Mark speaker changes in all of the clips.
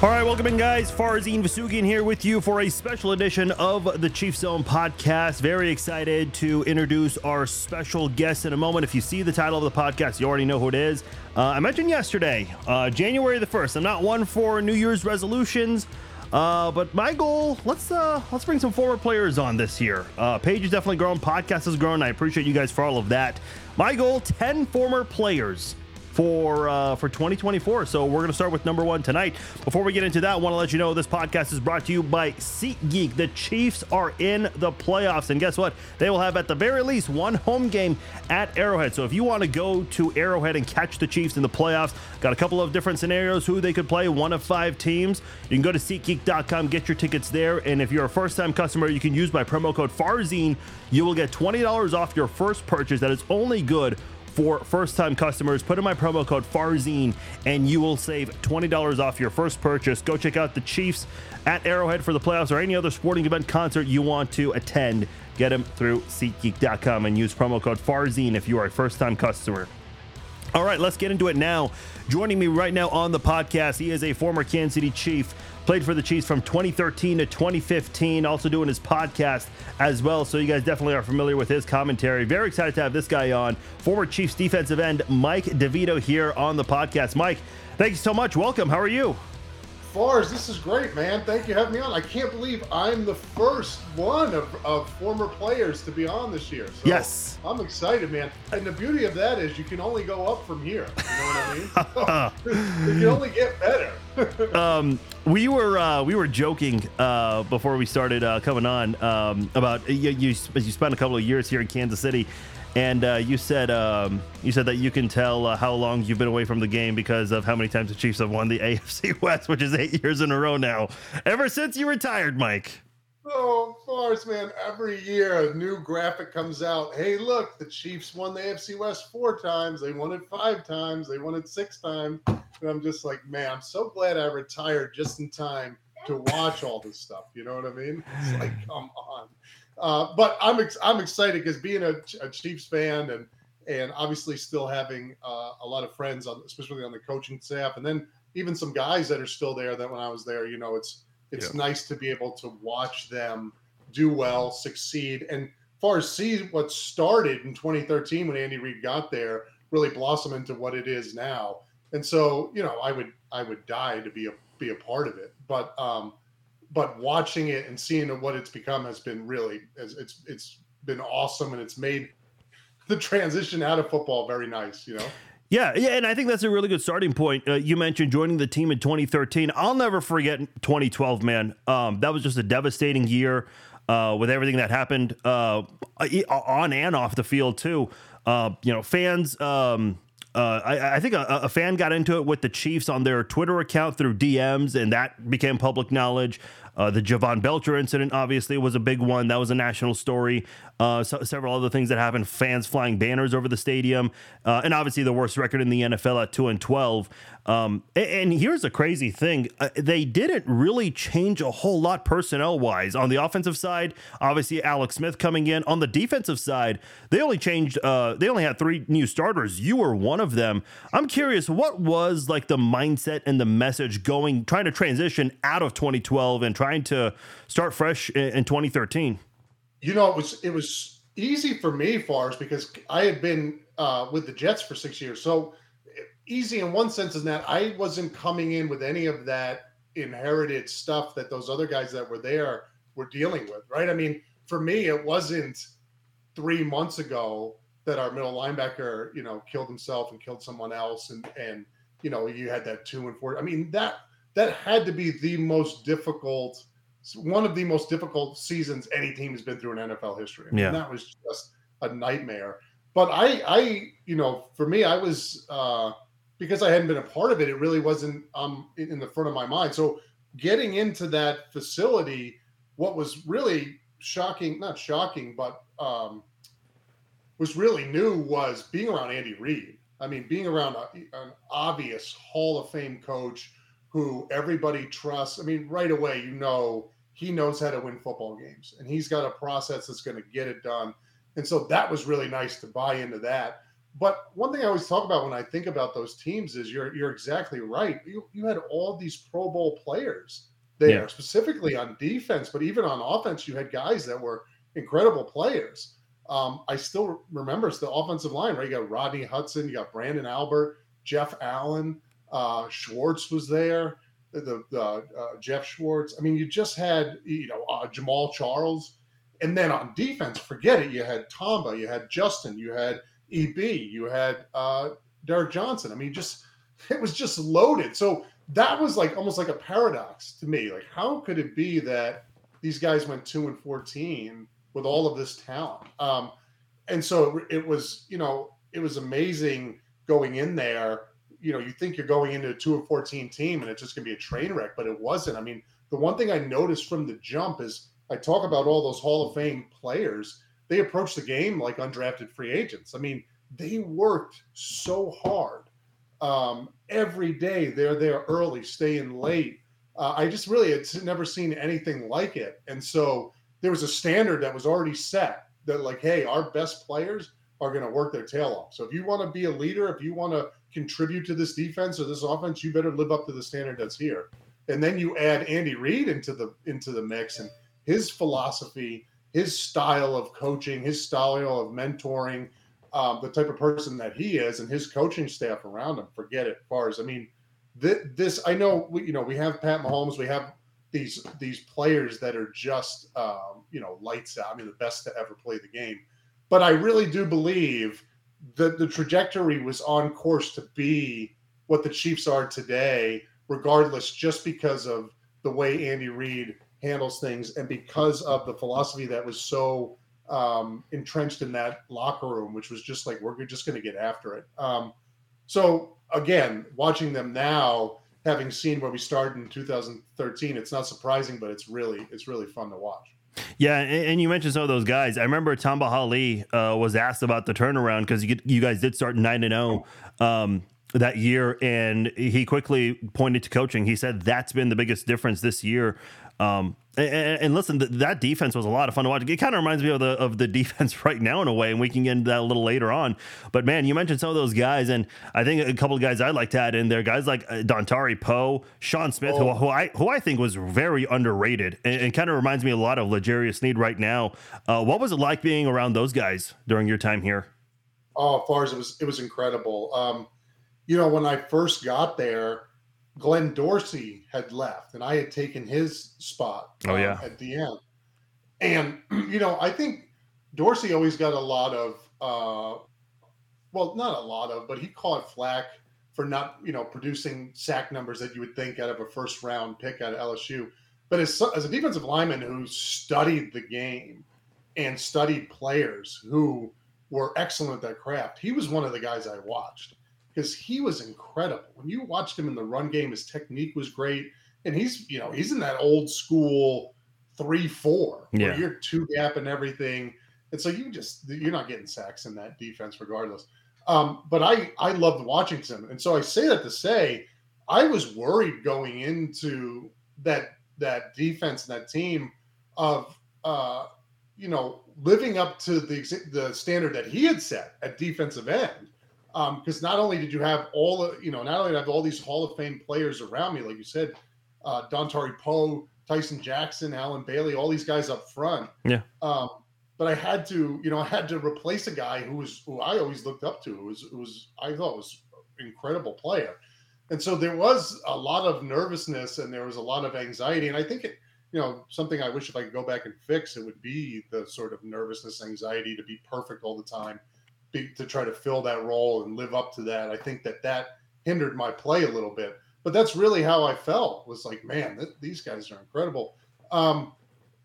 Speaker 1: All right, welcome in, guys. Farzin Vossoughi here with you for a special edition of the Chief Zone podcast. Very excited to introduce our special guest in a moment. If you see the title of the podcast, you already know who it is. Uh, I mentioned yesterday, uh, January the first. I'm not one for New Year's resolutions. Uh, but my goal, let's uh, let's bring some former players on this year. Uh, page is definitely grown, podcast has grown. I appreciate you guys for all of that. My goal: ten former players for uh, for 2024. So we're going to start with number one tonight. Before we get into that, I want to let you know this podcast is brought to you by SeatGeek. The Chiefs are in the playoffs, and guess what? They will have at the very least one home game at Arrowhead. So if you want to go to Arrowhead and catch the Chiefs in the playoffs, got a couple of different scenarios who they could play. One of five teams. You can go to SeatGeek.com, get your tickets there, and if you're a first-time customer, you can use my promo code FARZIN. You will get twenty dollars off your first purchase. That is only good for first time customers. Put in my promo code FARZIN and you will save $20 off your first purchase. Go check out the Chiefs at Arrowhead for the playoffs or any other sporting event concert you want to attend. Get them through SeatGeek.com and use promo code FARZIN if you are a first time customer. All right, let's get into it now. Joining me right now on the podcast, he is a former Kansas City Chief, played for the Chiefs from 2013 to 2015, also doing his podcast as well. So you guys definitely are familiar with his commentary. Very excited to have this guy on. Former Chiefs defensive end Mike DeVito here on the podcast. Mike, thank you so much. Welcome. How are you?
Speaker 2: Fars, this is great, man. Thank you for having me on. I can't believe I'm the first one of, of former players to be on this year. So
Speaker 1: Yes.
Speaker 2: I'm excited, man. And the beauty of that is you can only go up from here. You know what I mean? you can only get better.
Speaker 1: um, we were uh, we were joking uh, before we started uh, coming on um, about you, you. You spent a couple of years here in Kansas City, and uh, you said um, you said that you can tell uh, how long you've been away from the game because of how many times the Chiefs have won the AFC West, which is eight years in a row now. Ever since you retired, Mike.
Speaker 2: Oh, Fars, man. Every year a new graphic comes out. Hey, look, the Chiefs won the AFC West four times. They won it five times. They won it six times. And I'm just like, man, I'm so glad I retired just in time to watch all this stuff. You know what I mean? It's like, come on. Uh, but I'm ex- I'm excited because being a, a, Chiefs fan and and obviously still having uh, a lot of friends, on, especially on the coaching staff, and then even some guys that are still there. That when I was there, you know, it's it's yeah. nice to be able to watch them do well, succeed, and far as see what started in 2013 when Andy Reid got there really blossom into what it is now. And so, you know, I would I would die to be a be a part of it. But um, but watching it and seeing what it's become has been really it's it's been awesome and it's made the transition out of football very nice. You know.
Speaker 1: Yeah, yeah, and I think that's a really good starting point. Uh, you mentioned joining the team in 2013. I'll never forget 2012, man. Um, that was just a devastating year uh, with everything that happened uh, on and off the field too. Uh, you know, fans. Um, uh, I, I, think a, a, fan got into it with the Chiefs on their Twitter account through DMs, and that became public knowledge. Uh, the Javon Belcher incident obviously was a big one. That was a national story. Uh, so, several other things that happened: fans flying banners over the stadium, uh, and obviously the worst record in the NFL at two and twelve. Um, and, and, here's a crazy thing: uh, they didn't really change a whole lot personnel wise on the offensive side. Obviously, Alex Smith coming in on the defensive side. They only changed. Uh, they only had three new starters. You were one of them. I'm curious, what was like the mindset and the message going, trying to transition out of 2012 and trying to start fresh in, in 2013?
Speaker 2: You know, it was it was easy for me, Fars, because I had been uh, with the Jets for six years. So easy in one sense is that I wasn't coming in with any of that inherited stuff that those other guys that were there were dealing with, right? I mean, for me, it wasn't three months ago that our middle linebacker, you know, killed himself and killed someone else, and and you know, you had that two and four. I mean, that that had to be the most difficult one of the most difficult seasons any team has been through in NFL history. I mean,
Speaker 1: yeah.
Speaker 2: that was just a nightmare. But I, I, you know, for me, I was uh, because I hadn't been a part of it. It really wasn't um in the front of my mind. So getting into that facility, what was really shocking, not shocking, but um, was really new was being around Andy Reid. I mean, being around a, an obvious Hall of Fame coach who everybody trusts. I mean, right away, you know, he knows how to win football games and he's got a process that's going to get it done. And so that was really nice to buy into that. But one thing I always talk about when I think about those teams is you're you're exactly right. You you had all these Pro Bowl players there, yeah. specifically on defense, but even on offense, you had guys that were incredible players. Um, I still remember it's the offensive line, right? You got Rodney Hudson, you got Branden Albert, Jeff Allen, uh, Schwartz was there, the, the uh, Geoff Schwartz. I mean, you just had you know uh, Jamaal Charles, and then on defense, forget it. You had Tamba, you had Justin, you had EB, you had uh, Derrick Johnson. I mean, just it was just loaded. So that was like almost like a paradox to me. Like, how could it be that these guys went two and fourteen with all of this talent? Um, and so it, it was, you know, it was amazing going in there. You know, you think you're going into a two and fourteen team, and it's just to be a train wreck, but it wasn't. I mean, the one thing I noticed from the jump is I talk about all those Hall of Fame players. They approach the game like undrafted free agents. I mean, they worked so hard um, every day. They're there early, staying late. Uh, I just really had never seen anything like it. And so there was a standard that was already set that, like, hey, our best players are going to work their tail off. So if you want to be a leader, if you want to contribute to this defense or this offense, you better live up to the standard that's here. And then you add Andy Reid into the into the mix and his philosophy, his style of coaching, his style of mentoring, um, the type of person that he is, and his coaching staff around him. Forget it. As I mean, th- this I know. We, you know, we have Pat Mahomes. We have these these players that are just um, you know lights out. I mean, the best to ever play the game. But I really do believe that the trajectory was on course to be what the Chiefs are today, regardless, just because of the way Andy Reid handles things and because of the philosophy that was so um, entrenched in that locker room, which was just like we're just going to get after it. Um, so again, watching them now, having seen where we started in 2013, it's not surprising, but it's really it's really fun to watch.
Speaker 1: Yeah, and, you mentioned some of those guys. I remember Tamba Hali uh, was asked about the turnaround because you, you guys did start nine and zero. Oh, um, that year, and he quickly pointed to coaching. He said that's been the biggest difference this year. Um, and, and, listen, th- that defense was a lot of fun to watch. It kind of reminds me of the of the defense right now in a way, and we can get into that a little later on. But man, you mentioned some of those guys, and I think a couple of guys I'd like to add in there, guys like uh, Dontari Poe, Sean Smith, oh. who, who, I who I think was very underrated, and, and kind of reminds me a lot of L'Jarius Sneed right now. Uh, what was it like being around those guys during your time here?
Speaker 2: Oh, as far as it was, it was incredible. Um, you know, when I first got there Glenn Dorsey had left, and I had taken his spot.
Speaker 1: Oh um, yeah,
Speaker 2: at the end, and you know, I think Dorsey always got a lot of, uh, well, not a lot of, but he caught flack for not, you know, producing sack numbers that you would think out of a first round pick out of LSU. But as, as a defensive lineman who studied the game and studied players who were excellent at that craft, he was one of the guys I watched because he was incredible. When you watched him in the run game, his technique was great, and he's you know he's in that old school three four
Speaker 1: yeah.
Speaker 2: where you're two gap and everything, and so you just you're not getting sacks in that defense regardless. Um, but I I loved watching him, and so I say that to say I was worried going into that that defense and that team of uh, you know living up to the the standard that he had set at defensive end because um, not only did you have all you know, not only did I have all these Hall of Fame players around me, like you said, uh, Dontari Poe, Tyson Jackson, Allen Bailey, all these guys up front.
Speaker 1: Yeah.
Speaker 2: Um, but I had to, you know, I had to replace a guy who was who I always looked up to, who was who was I thought was incredible player. And so there was a lot of nervousness and there was a lot of anxiety. And I think it, you know, something I wish if I could go back and fix, it would be the sort of nervousness, anxiety to be perfect all the time be, to try to fill that role and live up to that. I think that that hindered my play a little bit. But that's really how I felt. Was like, man, th- these guys are incredible. Um,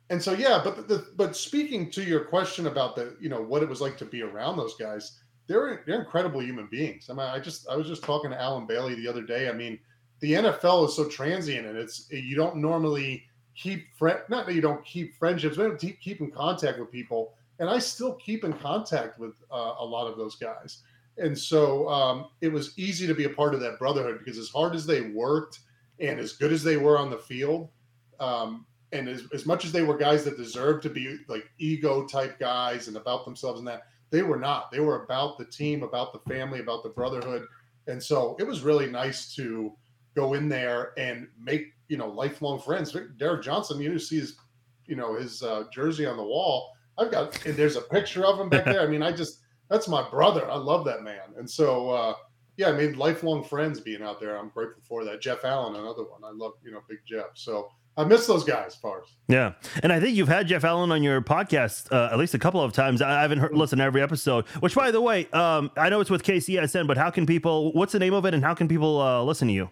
Speaker 2: and so yeah, but the, but speaking to your question about the you know what it was like to be around those guys, they're they're incredible human beings. I mean, I just I was just talking to Allen Bailey the other day. I mean, the NFL is so transient, and it's you don't normally keep friend not that you don't keep friendships, but keep keep in contact with people and I still keep in contact with uh, a lot of those guys. And so um, it was easy to be a part of that brotherhood because as hard as they worked and as good as they were on the field, um, and as, as much as they were guys that deserved to be like ego type guys and about themselves and that, they were not. They were about the team, about the family, about the brotherhood. And so it was really nice to go in there and make, you know, lifelong friends. Derrick Johnson, you see his, you know, his uh, jersey on the wall. I've got, and there's a picture of him back there. I mean, I just, that's my brother. I love that man. And so, uh, yeah, I made lifelong friends being out there. I'm grateful for that. Jeff Allen, another one. I love, you know, Big Jeff. So I miss those guys, Fars.
Speaker 1: Yeah, and I think you've had Jeff Allen on your podcast uh, at least a couple of times. I haven't heard, listened to every episode. Which, by the way, um, I know it's with KCSN, but how can people? What's the name of it, and how can people uh, listen to you?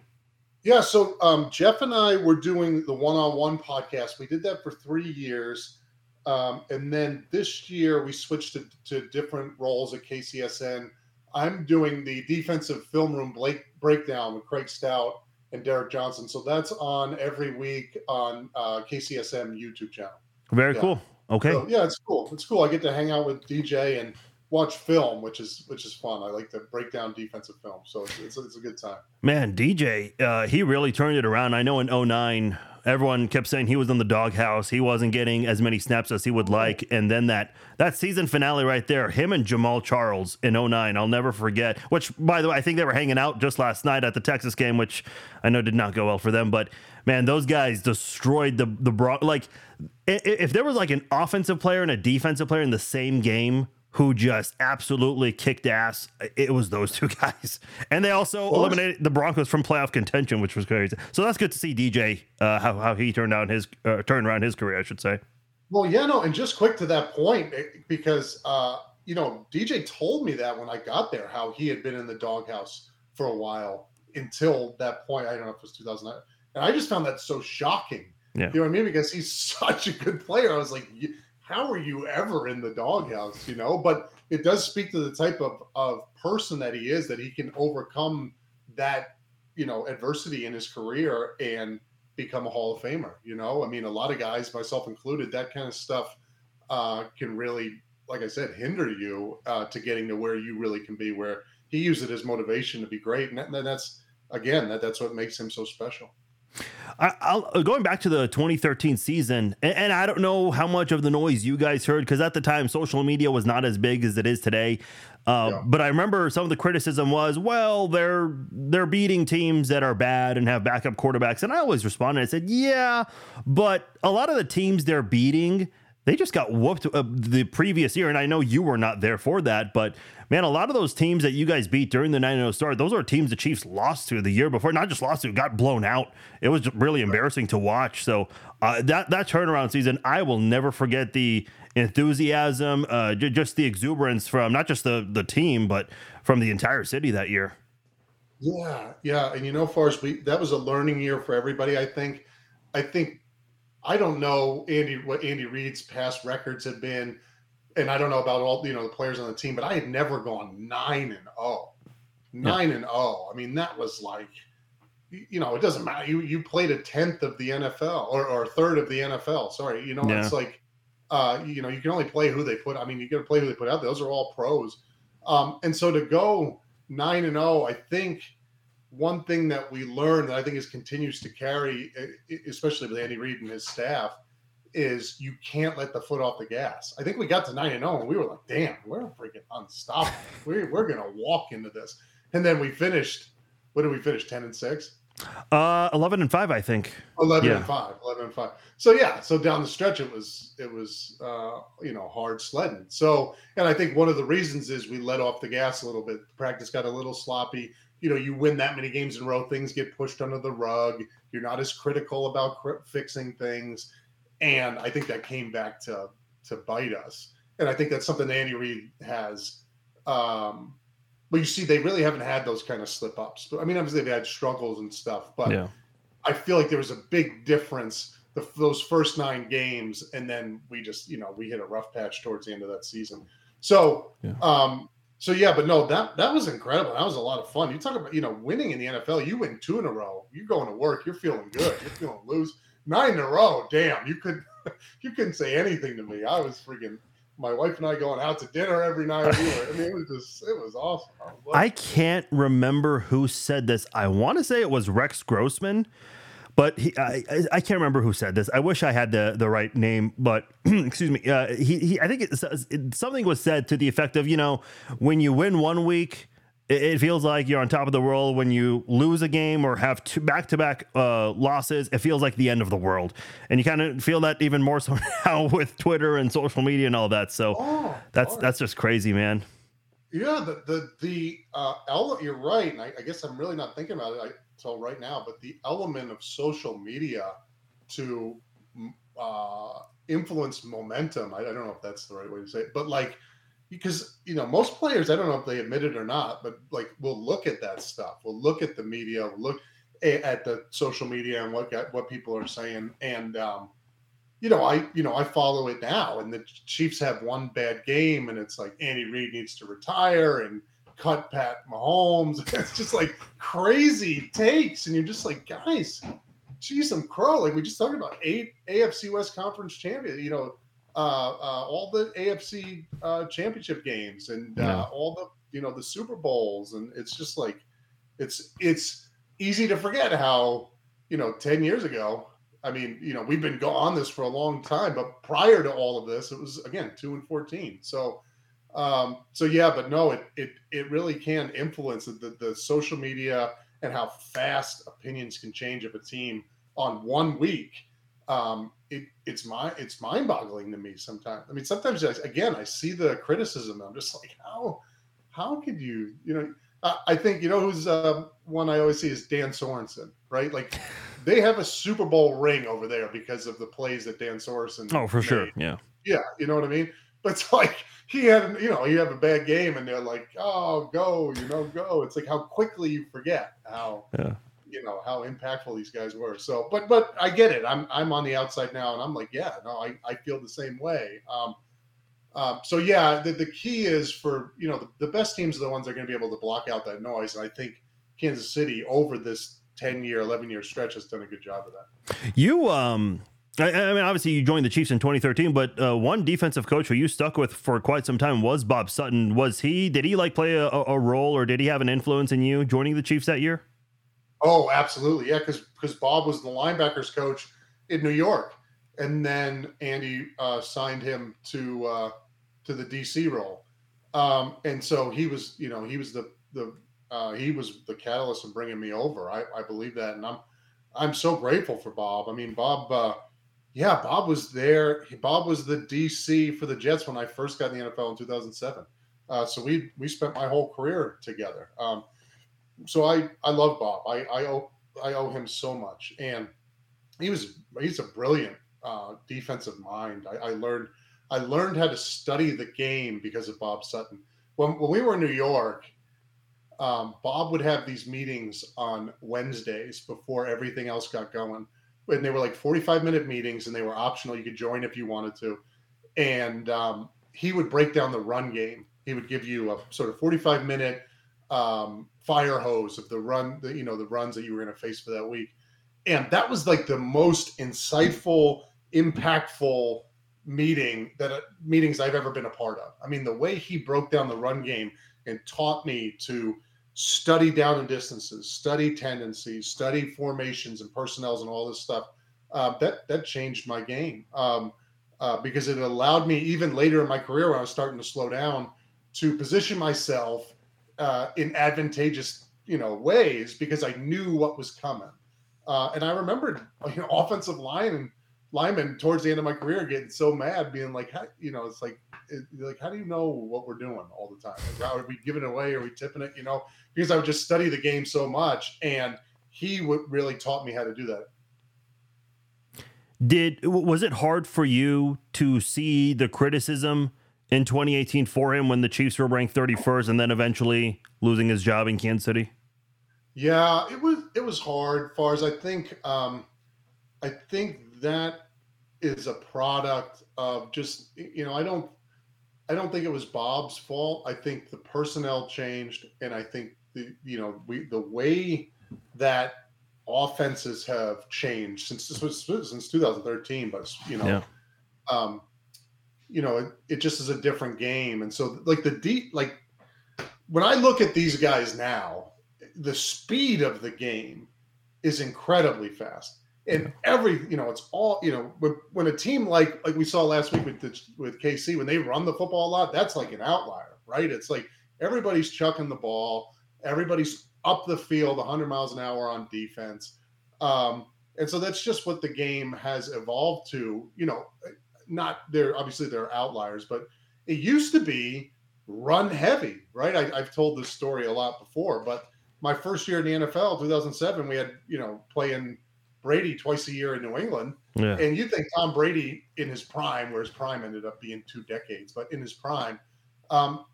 Speaker 2: Yeah, so um, Jeff and I were doing the one-on-one podcast. We did that for three years, um, and then this year we switched to, to different roles at KCSN. I'm doing the defensive film room Blake breakdown with Craig Stout and Derrick Johnson. So that's on every week on uh, KCSN YouTube channel.
Speaker 1: Very
Speaker 2: yeah.
Speaker 1: cool. Okay.
Speaker 2: So, yeah, it's cool. It's cool. I get to hang out with DJ and watch film, which is which is fun. I like to break down defensive film, so it's, it's, it's a good time.
Speaker 1: Man, DJ, uh, he really turned it around. I know in 09, everyone kept saying he was in the doghouse. He wasn't getting as many snaps as he would like. And then that that season finale right there, him and Jamaal Charles in 09, I'll never forget. Which, by the way, I think they were hanging out just last night at the Texas game, which I know did not go well for them. But man, those guys destroyed the the Bron- like. If there was like an offensive player and a defensive player in the same game who just absolutely kicked ass. It was those two guys, and they also eliminated the Broncos from playoff contention, which was crazy. So that's good to see DJ uh, how how he turned out his uh, turned around his career, I should say.
Speaker 2: Well, yeah, no, and just quick to that point eh, because uh, you know DJ told me that when I got there how he had been in the doghouse for a while until that point. I don't know if it was 2009, and I just found that so shocking.
Speaker 1: Yeah.
Speaker 2: You know what I mean? Because he's such a good player. I was like, how are you ever in the doghouse? You know, but it does speak to the type of, of person that he is that he can overcome that, you know, adversity in his career and become a Hall of Famer. You know, I mean, a lot of guys, myself included, that kind of stuff uh, can really, like I said, hinder you uh, to getting to where you really can be. Where he used it as motivation to be great, and, that, and that's again that that's what makes him so special.
Speaker 1: I, uh, going back to the 2013 season, and, and, I don't know how much of the noise you guys heard because at the time social media was not as big as it is today. Uh, yeah. But I remember some of the criticism was, well, they're they're beating teams that are bad and have backup quarterbacks, and I always responded. I said, yeah, but a lot of the teams they're beating they just got whooped uh, the previous year. And I know you were not there for that, but man, a lot of those teams that you guys beat during the 9 0 start, those are teams the Chiefs lost to the year before. Not just lost to, got blown out. It was really embarrassing to watch. So uh, that, that turnaround season, I will never forget the enthusiasm, uh, j- just the exuberance from not just the, the team, but from the entire city that year.
Speaker 2: Yeah, yeah. And you know, as we, that was a learning year for everybody, I think. I think I don't know Andy what Andy Reid's past records have been, and I don't know about all you know the players on the team, but I had never gone nine and oh. Nine yeah. and oh. I mean, that was like you know, it doesn't matter. You you played a tenth of the NFL or, or a third of the NFL. Sorry, you know, yeah. it's like uh, you know, you can only play who they put. I mean, you got to play who they put out. Those are all pros. Um, and so to go nine and zero, I think one thing that we learned that I think is continues to carry, especially with Andy Reid and his staff, is you can't let the foot off the gas. I think we got to nine and zero, and we were like, "Damn, we're freaking unstoppable. we're we're gonna walk into this." And then we finished. What did we finish? Ten and six.
Speaker 1: Uh, eleven and five, I think.
Speaker 2: Eleven yeah. and five. Eleven and five. So yeah, so down the stretch, it was it was uh, you know hard sledding. So, and I think one of the reasons is we let off the gas a little bit. Practice got a little sloppy you know you win that many games in a row things get pushed under the rug. You're not as critical about fixing things. And i think that came back to to bite us. And i think that's something andy reid has um but you see they really haven't had those kind of slip ups. I mean obviously they've had struggles and stuff but yeah. i feel like there was a big difference the, those first nine games and then we just you know we hit a rough patch towards the end of that season. So yeah. um so yeah, but no, that that was incredible. That was a lot of fun. You talk about you know winning in the NFL. You win two in a row. You're going to work. You're feeling good. You're feeling loose. Nine in a row. Damn, you could you couldn't say anything to me. I was freaking. My wife and I going out to dinner every night. I mean, it was just it was awesome.
Speaker 1: I, I can't remember who said this. I want to say it was Rex Grossman, but he, I, I- I can't remember who said this. I wish I had the the right name, but excuse me. Uh, he, he I think it, it, something was said to the effect of you know when you win one week. It it feels like you're on top of the world when you lose a game or have two back-to-back uh, losses. It feels like the end of the world, and you kind of feel that even more so now with Twitter and social media and all that. So
Speaker 2: Oh,
Speaker 1: that's that's just crazy, man.
Speaker 2: Yeah, the the the uh, ele- you're right, and I, I guess I'm really not thinking about it I, until right now. But the element of social media to mm, uh, influence momentum, I, I don't know if that's the right way to say it, but like because you know most players, I don't know if they admit it or not, but like we'll look at that stuff, we'll look at the media, we'll look at the social media and look at what people are saying, and um, you know, I you know I follow it now, and the Chiefs have one bad game, and it's like Andy Reid needs to retire and cut Pat Mahomes. It's just like crazy takes, and you're just like, guys, geez, some crow. Like we just talked about eight AFC West Conference champion. You know, uh, uh, all the AFC uh, championship games and uh,
Speaker 1: Yeah.
Speaker 2: all the you know the Super Bowls, and it's just like it's it's easy to forget how you know ten years ago I mean, you know, we've been go- on this for a long time, but prior to all of this, it was again two and fourteen. So, um, so yeah, but no, it it it really can influence the, the social media and how fast opinions can change of a team on one week. Um, it it's my it's mind boggling to me sometimes. I mean, sometimes I, again I see the criticism. I'm just like, how how could you you know? I, I think you know who's um, one I always see is Dan Sorensen, right? Like they have a Super Bowl ring over there because of the plays that Dan Sorensen.
Speaker 1: Oh, for sure. Yeah.
Speaker 2: Yeah, you know what I mean. But it's like he had, you know, he have a bad game, and they're like, "Oh, go, you know, go." It's like how quickly you forget how,
Speaker 1: Yeah.
Speaker 2: you know, how impactful these guys were. So, but but I get it. I'm I'm on the outside now, and I'm like, yeah, no, I I feel the same way. Um, um, so yeah, the, the key is for you know the, the best teams are the ones that are going to be able to block out that noise, and I think Kansas City over this 10 year, 11 year stretch has done a good job of that.
Speaker 1: You, um, I, I mean, obviously you joined the Chiefs in 2013, but uh, one defensive coach who you stuck with for quite some time was Bob Sutton. Was he? Did he like play a, a role, or did he have an influence in you joining the Chiefs that year?
Speaker 2: Oh, absolutely. Yeah, because because Bob was the linebackers coach in New York, and then Andy uh, signed him to uh, to the DC role, um, and so he was, you know, he was the the uh, he was the catalyst in bringing me over. I, I believe that, and I'm I'm so grateful for Bob. I mean, Bob, uh, yeah, Bob was there. Bob was the DC for the Jets when I first got in the NFL in 2007. Uh, so we we spent my whole career together. Um, so I I love Bob. I I owe I owe him so much, and he was he's a brilliant uh, defensive mind. I, I learned I learned how to study the game because of Bob Sutton. When when we were in New York, um, Bob would have these meetings on Wednesdays before everything else got going, and they were like forty five minute meetings, and they were optional. You could join if you wanted to, and um, he would break down the run game. He would give you a sort of forty five minute um, fire hose of the run, the, you know, the runs that you were going to face for that week. And that was like the most insightful, impactful meeting that uh, meetings I've ever been a part of. I mean, the way he broke down the run game and taught me to study down and distances, study tendencies, study formations and personnels and all this stuff. Uh, that that changed my game um, uh, because it allowed me even later in my career when I was starting to slow down to position myself uh, in advantageous you know ways because I knew what was coming. Uh, and I remembered you know offensive line and linemen towards the end of my career getting so mad, being like, how, you know, it's like, it, like how do you know what we're doing all the time? Like, are we giving it away? Are we tipping it? You know, because I would just study the game so much, and he would really taught me how to do that.
Speaker 1: Did was it hard for you to see the criticism in 2018 for him when the Chiefs were ranked 31st and then eventually losing his job in Kansas City?
Speaker 2: Yeah, it was it was hard. Far as I think, um, I think that is a product of just you know I don't I don't think it was Bob's fault. I think the personnel changed, and I think the you know we the way that offenses have changed since this was since 2013, but you know,
Speaker 1: Yeah.
Speaker 2: um, you know, it, it just is a different game, and so like the deep like when I look at these guys now, the speed of the game is incredibly fast. and every you know it's all you know when, when a team like like we saw last week with the, with KC when they run the football a lot that's like an outlier right it's like everybody's chucking the ball everybody's up the field 100 miles an hour on defense um, and so that's just what the game has evolved to you know not there obviously there are outliers but it used to be run heavy right I, i've told this story a lot before but my first year in the nfl 2007 we had you know playing Brady twice a year in New England.
Speaker 1: Yeah.
Speaker 2: And you think Tom Brady in his prime, where his prime ended up being two decades, but in his prime, um,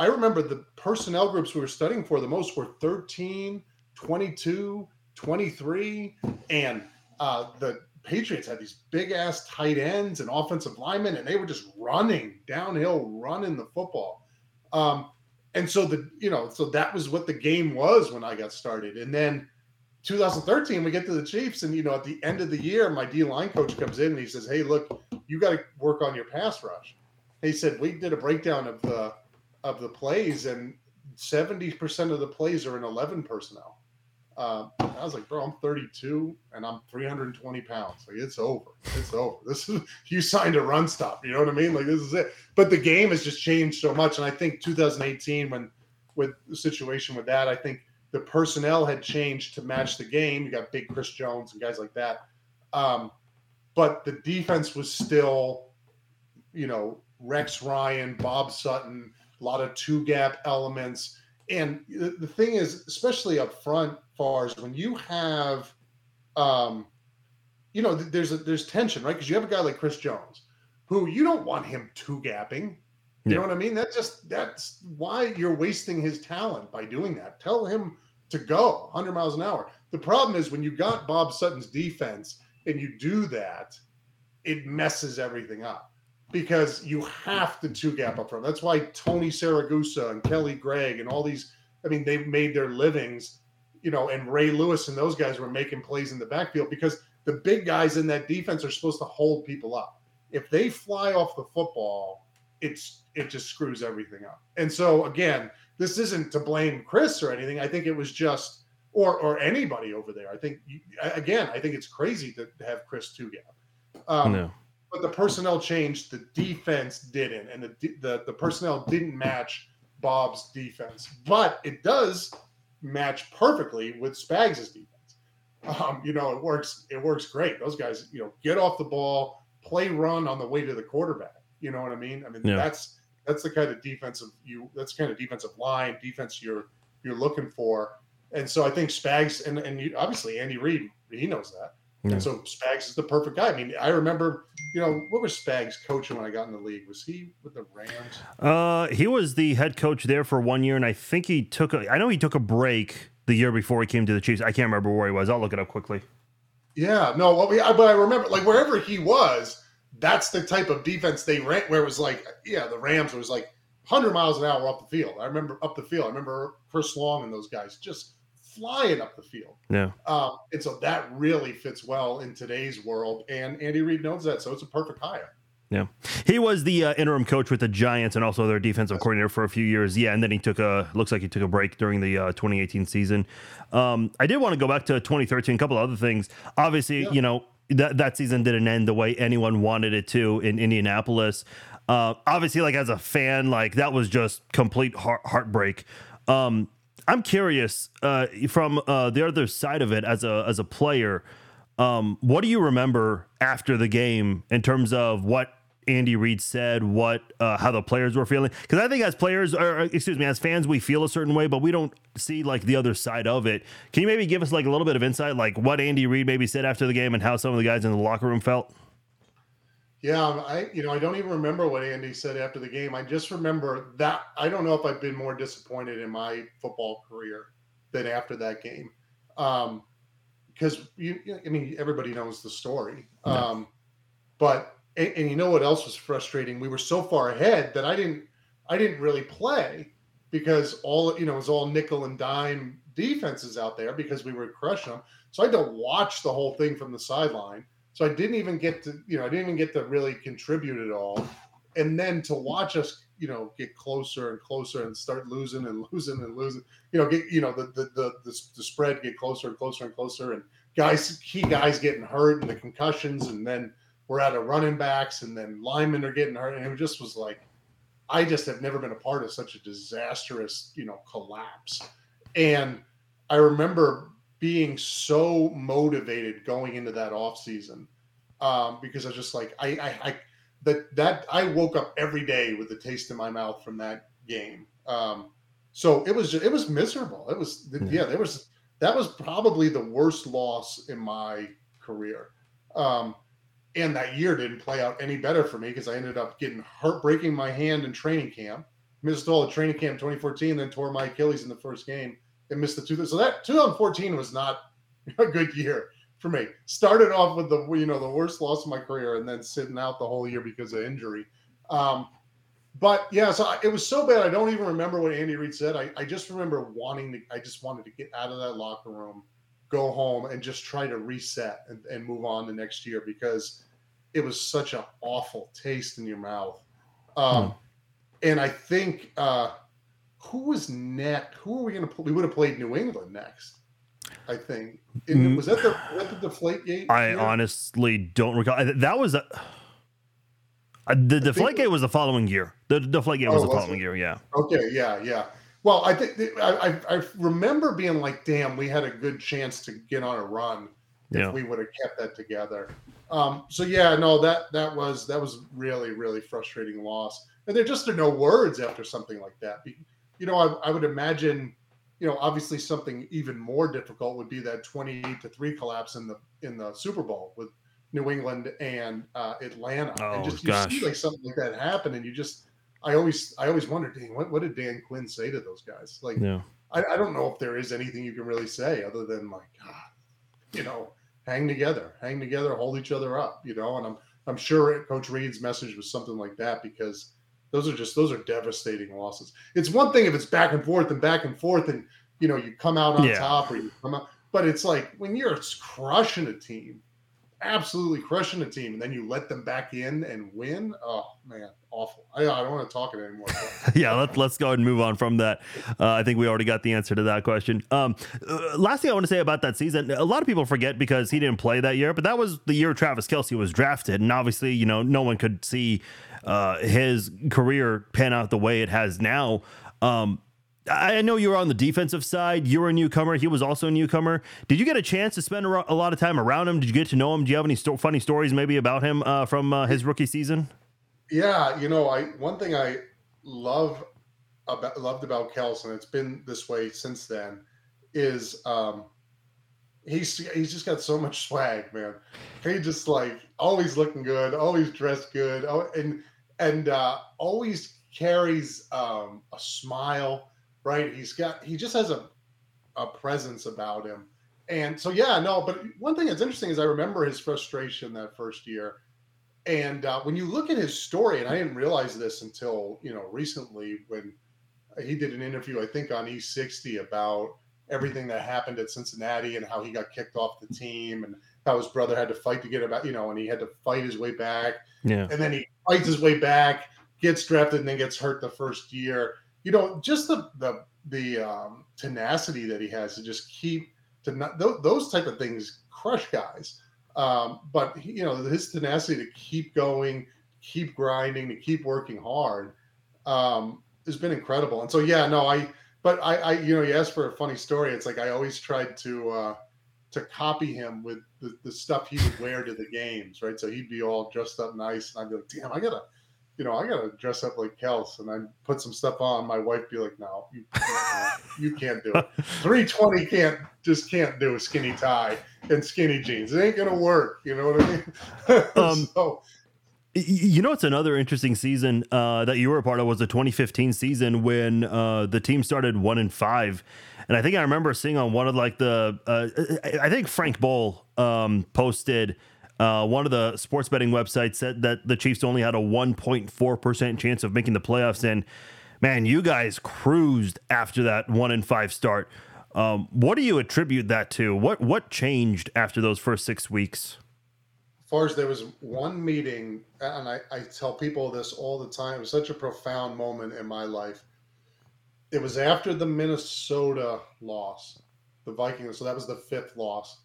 Speaker 2: I remember the personnel groups we were studying for the most were 13, 22, 23. And uh, the Patriots had these big ass tight ends and offensive linemen, and they were just running downhill, running the football. Um, and so the you know so that was what the game was when I got started, and then 2013, we get to the Chiefs, and you know, at the end of the year, my D line coach comes in and he says, "Hey, look, you got to work on your pass rush." He said we did a breakdown of the of the plays, and 70 percent of the plays are in 11 personnel. Uh, I was like, bro, I'm 32 and I'm 320 pounds. Like, it's over. It's over. This is you signed a run stop. You know what I mean? Like, this is it. But the game has just changed so much, and I think 2018, when with the situation with that, I think the personnel had changed to match the game. You got big Chris Jones and guys like that. Um, but the defense was still, you know, Rex Ryan, Bob Sutton, a lot of two gap elements. And the, thing is, especially up front, far as when you have, um, you know, there's a, there's tension, right? Because you have a guy like Chris Jones, who you don't want him two gapping. You know what I mean? That just that's why you're wasting his talent by doing that. Tell him to go 100 miles an hour. The problem is when you got Bob Sutton's defense and you do that, it messes everything up because you have to two gap up front. That's why Tony Siragusa and Kelly Gregg and all these, I mean, they've made their livings, you know, and Ray Lewis and those guys were making plays in the backfield because the big guys in that defense are supposed to hold people up. If they fly off the football, it's it just screws everything up. And so again, this isn't to blame Chris or anything. I think it was just or or anybody over there. I think again, I think it's crazy to have Chris two gap. Um, no. But the personnel changed. The defense didn't, and the the the personnel didn't match Bob's defense. But it does match perfectly with Spags' defense. Um, you know, it works. It works great. Those guys, you know, get off the ball, play run on the way to the quarterback. You know what I mean? I mean, yeah. that's that's the kind of defensive you that's kind of defensive line defense you're you're looking for. And so I think Spags and and you, obviously Andy Reid he knows that. Yeah. And so Spags is the perfect guy. I mean, I remember, you know, what was Spags coaching when I got in the league? Was he with the Rams?
Speaker 1: Uh, he was the head coach there for one year, and I think he took a. I know he took a break the year before he came to the Chiefs. I can't remember where he was. I'll look it up quickly.
Speaker 2: Yeah, no, what we, but I remember like wherever he was, that's the type of defense they ran where it was like, yeah, the Rams was like 100 miles an hour up the field. I remember up the field. I remember Chris Long and those guys just flying up the field.
Speaker 1: Yeah.
Speaker 2: Um, and so that really fits well in today's world. And Andy Reid knows that. So it's a perfect hire.
Speaker 1: Yeah, he was the uh, interim coach with the Giants and also their defensive coordinator for a few years. Yeah, and then he took a looks like he took a break during the uh, 2018 season. Um, I did want to go back to 2013. A couple other things. Obviously, yeah. you know that that season didn't end the way anyone wanted it to in Indianapolis. Uh, obviously, like as a fan, like that was just complete heart- heartbreak. Um, I'm curious uh, from uh, the other side of it as a as a player. Um, what do you remember after the game in terms of what Andy Reid said, what uh, how the players were feeling. Because I think as players, or excuse me, as fans, we feel a certain way, but we don't see like the other side of it. Can you maybe give us like a little bit of insight, like what Andy Reid maybe said after the game and how some of the guys in the locker room felt?
Speaker 2: Yeah, I you know I don't even remember what Andy said after the game. I just remember that I don't know if I've been more disappointed in my football career than after that game. Um, because you, I mean, everybody knows the story. Um, but and, and, you know what else was frustrating? We were so far ahead that I didn't I didn't really play because all you know it was all nickel and dime defenses out there because we were crushing them. So I had to watch the whole thing from the sideline. So I didn't even get to you know I didn't even get to really contribute at all. And then to watch us you know get closer and closer and start losing and losing and losing you know get you know the the the, the, the spread get closer and closer and closer and guys, key guys getting hurt and the concussions, and then we're out of running backs, and then linemen are getting hurt, and it just was like, I just have never been a part of such a disastrous, you know, collapse. And I remember being so motivated going into that off season um, because I was just like, I, I, I, that that I woke up every day with a taste in my mouth from that game. Um, so it was just, it was miserable. It was
Speaker 1: Yeah.
Speaker 2: yeah, there was that was probably the worst loss in my career. Um, and that year didn't play out any better for me because I ended up getting hurt, breaking my hand in training camp, missed all the training camp 2014, then tore my Achilles in the first game and missed the two. So that 2014 was not a good year for me. Started off with the you know the worst loss of my career, and then sitting out the whole year because of injury. Um, but yeah, so I, it was so bad. I don't even remember what Andy Reid said. I, I just remember wanting to. I just wanted to get out of that locker room, go home, and just try to reset and, and move on the next year because it was such an awful taste in your mouth. Um, And I think uh, who was next? Who are we going to? We would have played New England next. I think. And
Speaker 1: Mm.
Speaker 2: was that the was that the Deflate Gate?
Speaker 1: I
Speaker 2: year?
Speaker 1: honestly don't recall. That was a. Uh, the
Speaker 2: think-
Speaker 1: Deflategate was the following year. The Deflategate was
Speaker 2: Oh,
Speaker 1: the
Speaker 2: was
Speaker 1: following
Speaker 2: it?
Speaker 1: year. Yeah.
Speaker 2: Okay, yeah, yeah. Well, I think I, I I remember being like, "Damn, we had a good chance to get on a run if
Speaker 1: Yeah.
Speaker 2: we would have kept that together." Um, so yeah, no, that that was that was really really frustrating loss, and there just are no words after something like that. You know, I, I would imagine, you know, obviously something even more difficult would be that twenty-eight to three collapse in the in the Super Bowl with New England and uh, Atlanta,
Speaker 1: Oh,
Speaker 2: and just
Speaker 1: gosh.
Speaker 2: you see like something like that happen, and you just I always I always wondered, dang, what, what did Dan Quinn say to those guys? Like,
Speaker 1: Yeah.
Speaker 2: I, I don't know if there is anything you can really say other than like, you know, hang together, hang together, hold each other up, you know. And I'm I'm sure Coach Reid's message was something like that because those are just those are devastating losses. It's one thing if it's back and forth and back and forth, and you know you come out on
Speaker 1: Yeah.
Speaker 2: top or you come out, but it's like when you're crushing a team, absolutely crushing a team, and then you let them back in and win. Oh man, awful. I, I don't want to talk it anymore.
Speaker 1: yeah, let's let's go and move on from that. Uh, I think we already got the answer to that question. Um, uh, last thing I want to say about that season, a lot of people forget because he didn't play that year, but that was the year Travis Kelce was drafted, and obviously, you know, no one could see uh, his career pan out the way it has now. Um, I know you were on the defensive side. You were a newcomer. He was also a newcomer. Did you get a chance to spend a lot of time around him? Did you get to know him? Do you have any funny stories maybe about him uh, from uh, his rookie season?
Speaker 2: Yeah, you know, I one thing I love about loved about Kels, and it's been this way since then, is um he's he's just got so much swag, man. He just like always looking good, always dressed good, oh, and and uh always carries um a smile, right? He's got he just has a a presence about him. And so yeah, no, but one thing that's interesting is I remember his frustration that first year. And uh, when you look at his story, and I didn't realize this until you know recently when he did an interview, I think on E60 about everything that happened at Cincinnati and how he got kicked off the team and how his brother had to fight to get about you know, and he had to fight his way back,
Speaker 1: Yeah.
Speaker 2: and then he fights his way back, gets drafted, and then gets hurt the first year. You know, just the the the um, tenacity that he has to just keep to not th- those type of things crush guys. Um, but he, you know, his tenacity to keep going, keep grinding, to keep working hard um, has been incredible. And so, yeah, no, I, but I, I, you know, you asked for a funny story. It's like I always tried to uh, to copy him with the, the stuff he would wear to the games, right? So he'd be all dressed up nice, and I'd be like, damn, I gotta, you know, I gotta dress up like Kels, and I'd put some stuff on. My wife be like, no, you, you can't do it. 320 can't just can't do a skinny tie and skinny jeans. It ain't gonna work. You know what I mean?
Speaker 1: Um,
Speaker 2: so
Speaker 1: You know, it's another interesting season uh, that you were a part of was the 2015 season when uh, the team started one and five, and I think I remember seeing on one of like the uh, I I think Frank Boal um, posted uh, one of the sports betting websites said that the Chiefs only had a 1.4 percent chance of making the playoffs, and man, you guys cruised after that one and five start. Um, what do you attribute that to? What what changed after those first six weeks?
Speaker 2: as far as there was one meeting, and I, I tell people this all the time, it was such a profound moment in my life. It was after the Minnesota loss, the Vikings. So that was the fifth loss.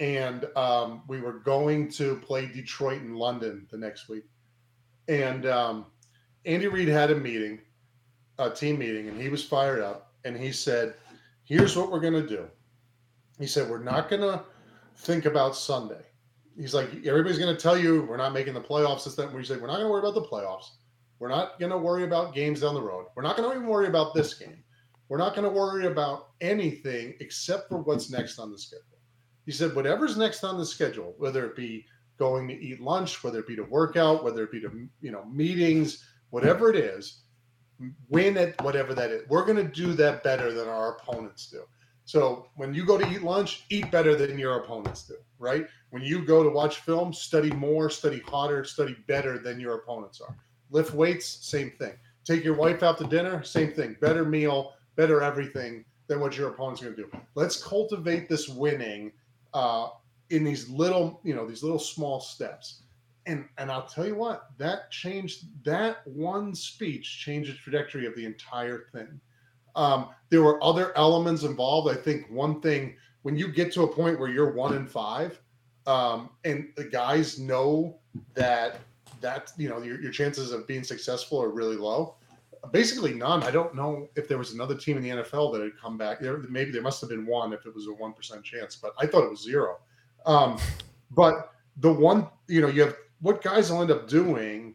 Speaker 2: And um, we were going to play Detroit and London the next week. And um, Andy Reid had a meeting, a team meeting, and he was fired up. And he said, "Here's what we're going to do." He said, "We're not going to think about Sunday." He's like, "Everybody's going to tell you we're not making the playoffs." This that we said, "We're not going to worry about the playoffs. We're not going to worry about games down the road. We're not going to even worry about this game. We're not going to worry about anything except for what's next on the schedule." He said, "Whatever's next on the schedule, whether it be going to eat lunch, whether it be to workout, whether it be to you know meetings, whatever it is, win at whatever that is. We're going to do that better than our opponents do. So when you go to eat lunch, eat better than your opponents do, right? When you go to watch film, study more, study harder, study better than your opponents are. Lift weights, same thing. Take your wife out to dinner, same thing. Better meal, better everything than what your opponent's going to do. Let's cultivate this winning uh, in these little, you know, these little small steps. And and I'll tell you what, that changed that one speech changed the trajectory of the entire thing. Um, there were other elements involved. I think one thing when you get to a point where you're one in five, um, and the guys know that that you know your, your chances of being successful are really low. Basically none. I don't know if there was another team in the NFL that had come back. Maybe there must have been one if it was a one percent chance, but I thought it was zero. Um, but the one, you know, you have what guys will end up doing.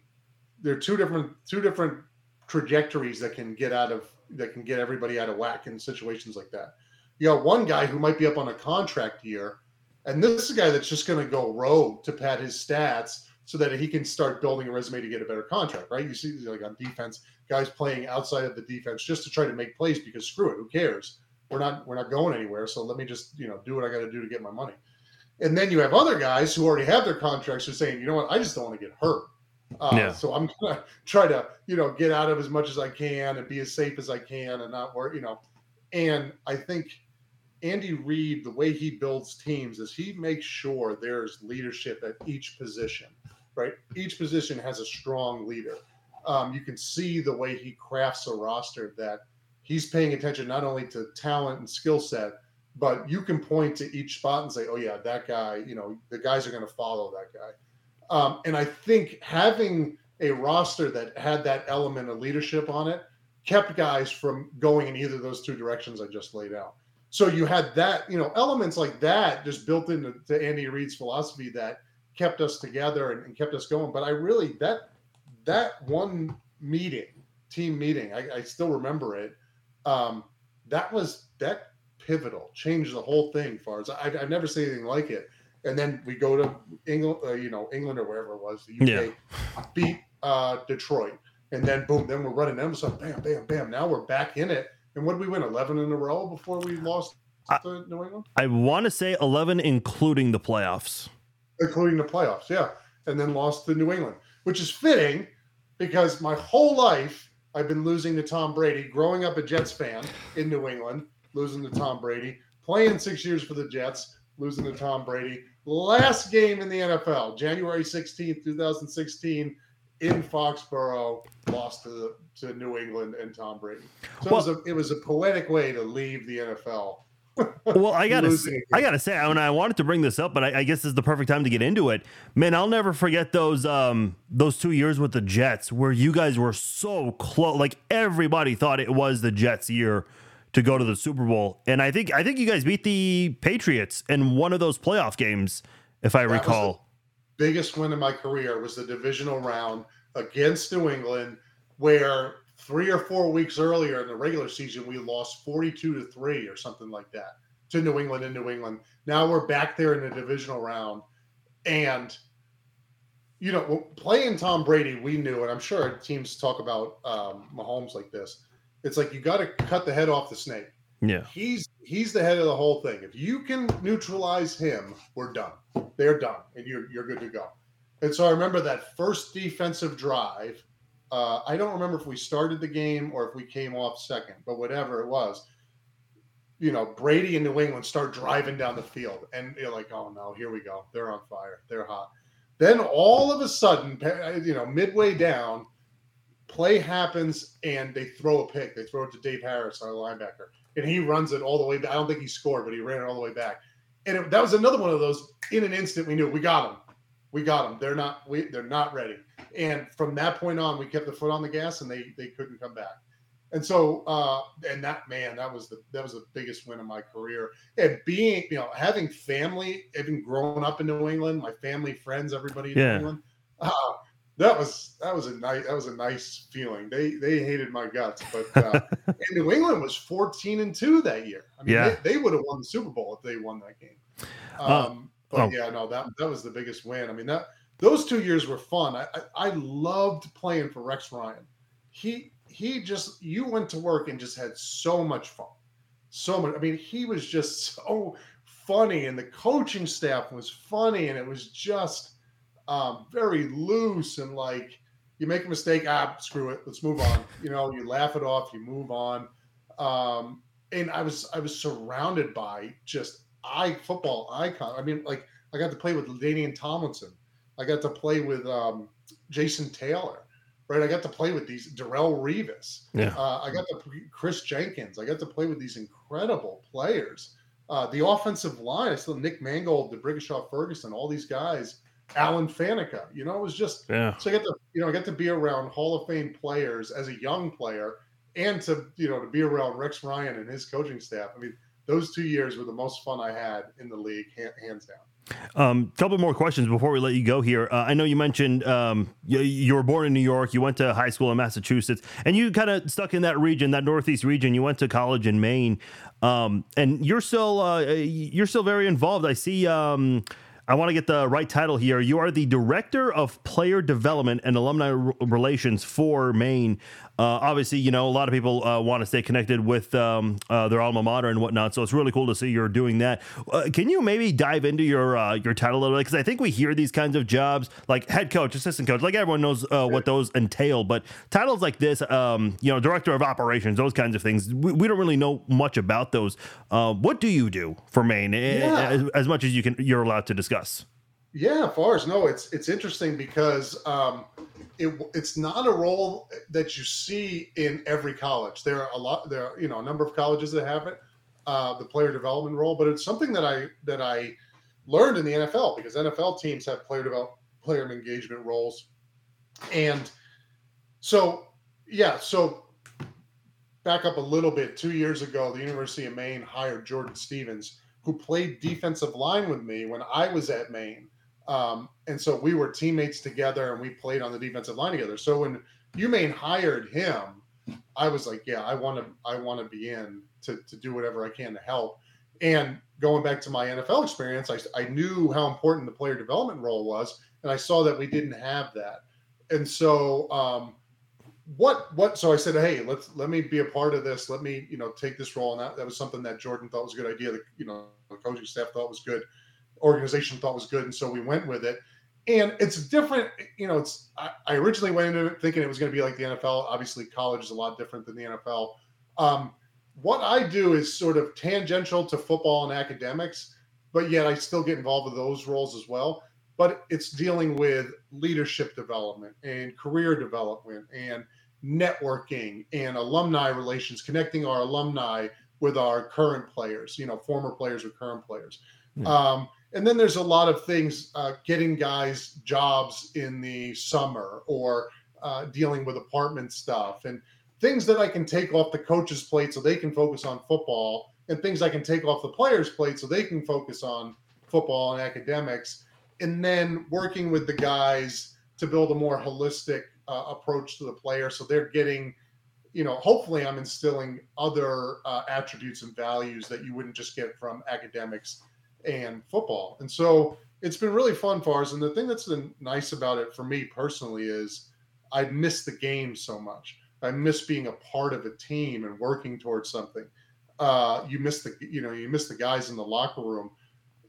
Speaker 2: There are two different two different trajectories that can get out of that can get everybody out of whack in situations like that. You got one guy who might be up on a contract year, and this is a guy that's just going to go rogue to pad his stats so that he can start building a resume to get a better contract, right? You see, like on defense, guys playing outside of the defense just to try to make plays because screw it, who cares? We're not we're not going anywhere, so let me just you know do what I got to do to get my money. And then you have other guys who already have their contracts who are saying, you know what, I just don't want to get hurt. Uh, yeah. So I'm gonna try to, you know, get out of as much as I can and be as safe as I can and not worry, you know. And I think Andy Reid, the way he builds teams is he makes sure there's leadership at each position, right? Each position has a strong leader. Um, you can see the way he crafts a roster that he's paying attention not only to talent and skill set, but you can point to each spot and say, oh, yeah, that guy, you know, the guys are going to follow that guy. Um, and I think having a roster that had that element of leadership on it kept guys from going in either of those two directions I just laid out. So you had that, you know, elements like that just built into Andy Reid's philosophy that kept us together and, and, kept us going. But I really that that one meeting, team meeting, I, I still remember it. Um, that was that pivotal, changed the whole thing. Far as I, have never seen anything like it. And then we go to England, uh, you know, England or wherever it was, the UK, yeah. beat uh, Detroit, and then boom, then we're running them. So bam, bam, bam. Now we're back in it. And what did we win? Eleven in a row before we lost I, to New England.
Speaker 1: I want to say eleven, including the playoffs.
Speaker 2: Including the playoffs, yeah. And then lost to New England, which is fitting because my whole life I've been losing to Tom Brady. Growing up a Jets fan in New England, losing to Tom Brady. Playing six years for the Jets, losing to Tom Brady. Last game in the NFL, January 16th, 2016, in Foxborough, lost to, the, to New England and Tom Brady. So well, it, was a, it was a poetic way to leave the NFL
Speaker 1: well, I gotta, I gotta say, I, mean, I wanted to bring this up, but I, I, guess this is the perfect time to get into it. Man, I'll never forget those, um, those two years with the Jets where you guys were so close. Like everybody thought it was the Jets' year to go to the Super Bowl. And I think I think you guys beat the Patriots in one of those playoff games, if I that recall.
Speaker 2: Biggest win in my career was the divisional round against New England, where three or four weeks earlier in the regular season we lost 42 to 3 or something like that to New England in New England. Now we're back there in the divisional round. And you know, playing Tom Brady, we knew, and I'm sure teams talk about um, Mahomes like this it's like you got to cut the head off the snake.
Speaker 1: Yeah.
Speaker 2: He's he's the head of the whole thing. If you can neutralize him, we're done. They're done, and you're you're good to go. And so I remember that first defensive drive. Uh, I don't remember if we started the game or if we came off second, but whatever it was, you know, Brady and New England start driving down the field, and you're like, oh no, here we go. They're on fire. They're hot. Then all of a sudden, you know, midway down, play happens and they throw a pick. They throw it to Dave Harris, our linebacker, and he runs it all the way back. I don't think he scored, but he ran it all the way back. and it, that was another one of those. In an instant, we knew we got them. We got them. They're not. We they're not ready. And from that point on, we kept the foot on the gas, and they they couldn't come back. And so, uh, and that man, that was the that was the biggest win of my career. And being, you know, having family, having grown up in New England, my family, friends, everybody in
Speaker 1: Yeah.
Speaker 2: New England, uh, that was that was a nice that was a nice feeling. They they hated my guts, but uh, and New England was fourteen and two that year. I mean,
Speaker 1: Yeah.
Speaker 2: they, they would have won the Super Bowl if they won that game. Um,
Speaker 1: Uh,
Speaker 2: but
Speaker 1: oh.
Speaker 2: yeah, no, that that was the biggest win. I mean that those two years were fun. I, I I loved playing for Rex Ryan. He he just you went to work and just had so much fun, so much. I mean, he was just so funny, and the coaching staff was funny, and it was just um, very loose and like you make a mistake, ah, screw it, let's move on. You know, you laugh it off, you move on. Um, and I was I was surrounded by just I football icon. I mean, like I got to play with LaDainian Tomlinson. I got to play with um, Jason Taylor. Right, I got to play with these Darrelle Revis.
Speaker 1: Yeah.
Speaker 2: Uh, I got to Chris Jenkins. I got to play with these incredible players. Uh, the offensive line, I still Nick Mangold, D'Brickashaw Ferguson, all these guys. Alan Faneca. You know, it was just
Speaker 1: Yeah.
Speaker 2: so I get to you know I get to be around Hall of Fame players as a young player, and to you know to be around Rex Ryan and his coaching staff. I mean, those two years were the most fun I had in the league, hands down.
Speaker 1: Um, couple more questions before we let you go here. Uh, I know you mentioned um, you, you were born in New York. You went to high school in Massachusetts, and you kind of stuck in that region, that Northeast region. You went to college in Maine, um, and you're still uh, you're still very involved. I see. Um, I want to get the right title here. You are the director of player development and alumni r- relations for Maine. Uh, obviously, you know a lot of people uh, want to stay connected with um, uh, their alma mater and whatnot. So it's really cool to see you're doing that. Uh, can you maybe dive into your uh, your title a little bit? Because I think we hear these kinds of jobs like head coach, assistant coach, like everyone knows uh, what those entail. But titles like this, um, you know, director of operations, those kinds of things, we, we don't really know much about those. Uh, what do you do for Maine?
Speaker 2: Yeah.
Speaker 1: As, as much as you can, you're allowed to discuss.
Speaker 2: Yeah, Fars. No, it's it's interesting because um, it it's not a role that you see in every college. There are a lot. There are you know a number of colleges that have it, uh, the player development role. But it's something that I that I learned in the NFL because NFL teams have player develop player engagement roles, and so yeah. So back up a little bit. Two years ago, the University of Maine hired Jordan Stevens, who played defensive line with me when I was at Maine. Um, and so we were teammates together and we played on the defensive line together. So when UMaine hired him, I was like, yeah, I want to, I want to be in to, to do whatever I can to help. And going back to my NFL experience, I, I knew how important the player development role was, and I saw that we didn't have that. And so, um, what, what, so I said, hey, let's, let me be a part of this. Let me, you know, take this role. And that, that was something that Jordan thought was a good idea. That, you know, the coaching staff thought was good organization thought was good, and so we went with it. And it's different, you know. It's I, I originally went into it thinking it was going to be like the NFL. Obviously, college is a lot different than the NFL. Um, what I do is sort of tangential to football and academics, but yet I still get involved with those roles as well. But it's dealing with leadership development and career development and networking and alumni relations, connecting our alumni with our current players, you know, former players or current players.
Speaker 1: Yeah.
Speaker 2: Um, and then there's a lot of things uh, getting guys jobs in the summer or uh, dealing with apartment stuff and things that I can take off the coach's plate so they can focus on football and things I can take off the player's plate so they can focus on football and academics. And then working with the guys to build a more holistic uh, approach to the player so they're getting you know hopefully i'm instilling other uh, attributes and values that you wouldn't just get from academics and football. And so it's been really fun for us. And the thing that's been nice about it for me personally is I miss the game so much. I miss being a part of a team and working towards something. Uh, you miss the, you know, you miss the guys in the locker room.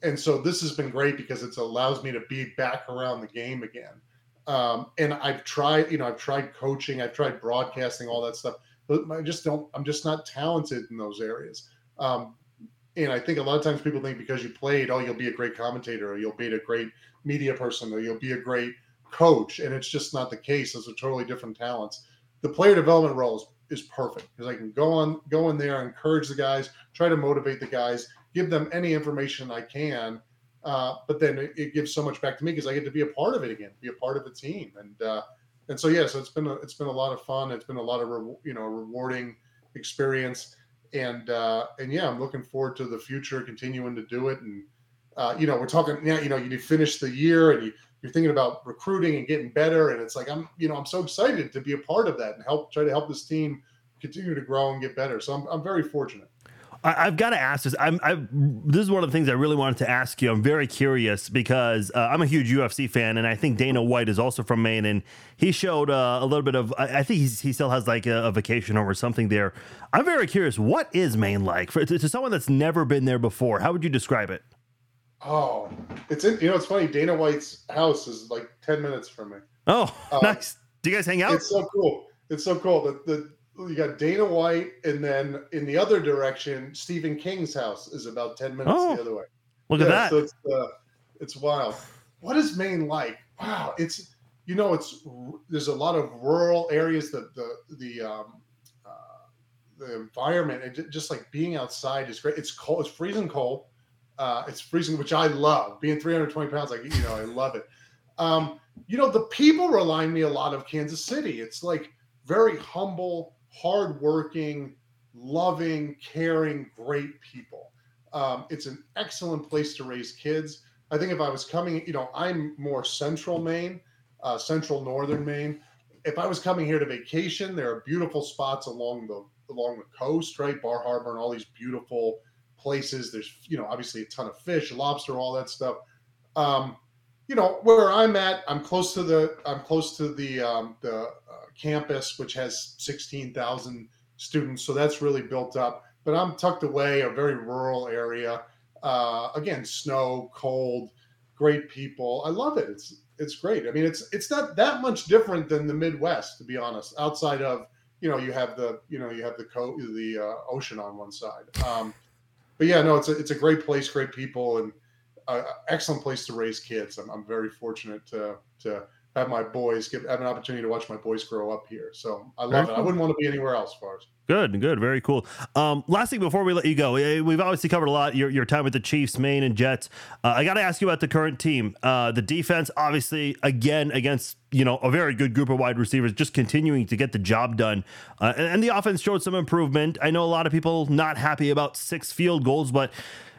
Speaker 2: And so this has been great because it allows me to be back around the game again. Um, and I've tried, you know, I've tried coaching, I've tried broadcasting, all that stuff, but I just don't, I'm just not talented in those areas. Um, and I think a lot of times people think because you played, oh, you'll be a great commentator or you'll be a great media person or you'll be a great coach. And it's just not the case. Those are totally different talents. The player development role is, is perfect because I can go on, go in there, encourage the guys, try to motivate the guys, give them any information I can. Uh, but then it, it, gives so much back to me because I get to be a part of it again, be a part of the team, and uh, and so yeah, so it's been a, it's been a lot of fun. It's been a lot of re- you know rewarding experience, and uh, and yeah, I'm looking forward to the future, continuing to do it, and uh, you know we're talking now. You know, you finish the year and you you're thinking about recruiting and getting better, and it's like I'm you know I'm so excited to be a part of that and help try to help this team continue to grow and get better. So I'm I'm very fortunate.
Speaker 1: I, have got to ask this. I'm, I, this is one of the things I really wanted to ask you. I'm very curious because uh, I'm a huge UFC fan, and I think Dana White is also from Maine, and he showed uh, a little bit of. I, I think he still has like a, a, vacation or something there. I'm very curious. What is Maine like for to, to someone that's never been there before? How would you describe it?
Speaker 2: Oh, it's in, you know it's funny. Dana White's house is like ten minutes from me.
Speaker 1: Oh, um, nice. Do you guys hang out?
Speaker 2: It's so cool. It's so cool. The the you got Dana White, and then in the other direction, Stephen King's house is about ten minutes oh, the other way.
Speaker 1: Look yeah, at that.
Speaker 2: So it's uh, it's wild. What is Maine like? Wow, it's you know it's there's a lot of rural areas. that the the um, uh, the environment and just like being outside is great. It's cold. It's freezing cold. Uh, it's freezing, which I love. Being 320 pounds, like you know, I love it. Um, you know, the people remind me a lot of Kansas City. It's like very humble hardworking, loving, caring, great people. Um, it's an excellent place to raise kids. I think if I was coming, you know, I'm more central Maine, uh, central northern Maine. If I was coming here to vacation, there are beautiful spots along the along the coast, right? Bar Harbor and all these beautiful places. There's, you know, obviously a ton of fish, lobster, all that stuff. Um, you know, where I'm at, I'm close to the I'm close to the um, the campus, which has 16,000 students. So that's really built up. But I'm tucked away, a very rural area. Uh, again, snow, cold, great people. I love it. It's it's great. I mean, it's it's not that much different than the Midwest, to be honest. Outside of you know, you have the you know you have the co- the uh, ocean on one side. Um, but yeah, no, it's a it's a great place, great people, and uh, excellent place to raise kids. I'm, I'm very fortunate to to have my boys get have an opportunity to watch my boys grow up here. So I love it. I wouldn't want to be anywhere else, Fars.
Speaker 1: Good, good, very cool. Um, last thing before we let you go, we've obviously covered a lot your, your time with the Chiefs, Maine, and Jets. Uh, I got to ask you about the current team. Uh, the defense, obviously, again against you know a very good group of wide receivers, just continuing to get the job done. Uh, and, and the offense showed some improvement. I know a lot of people not happy about six field goals, but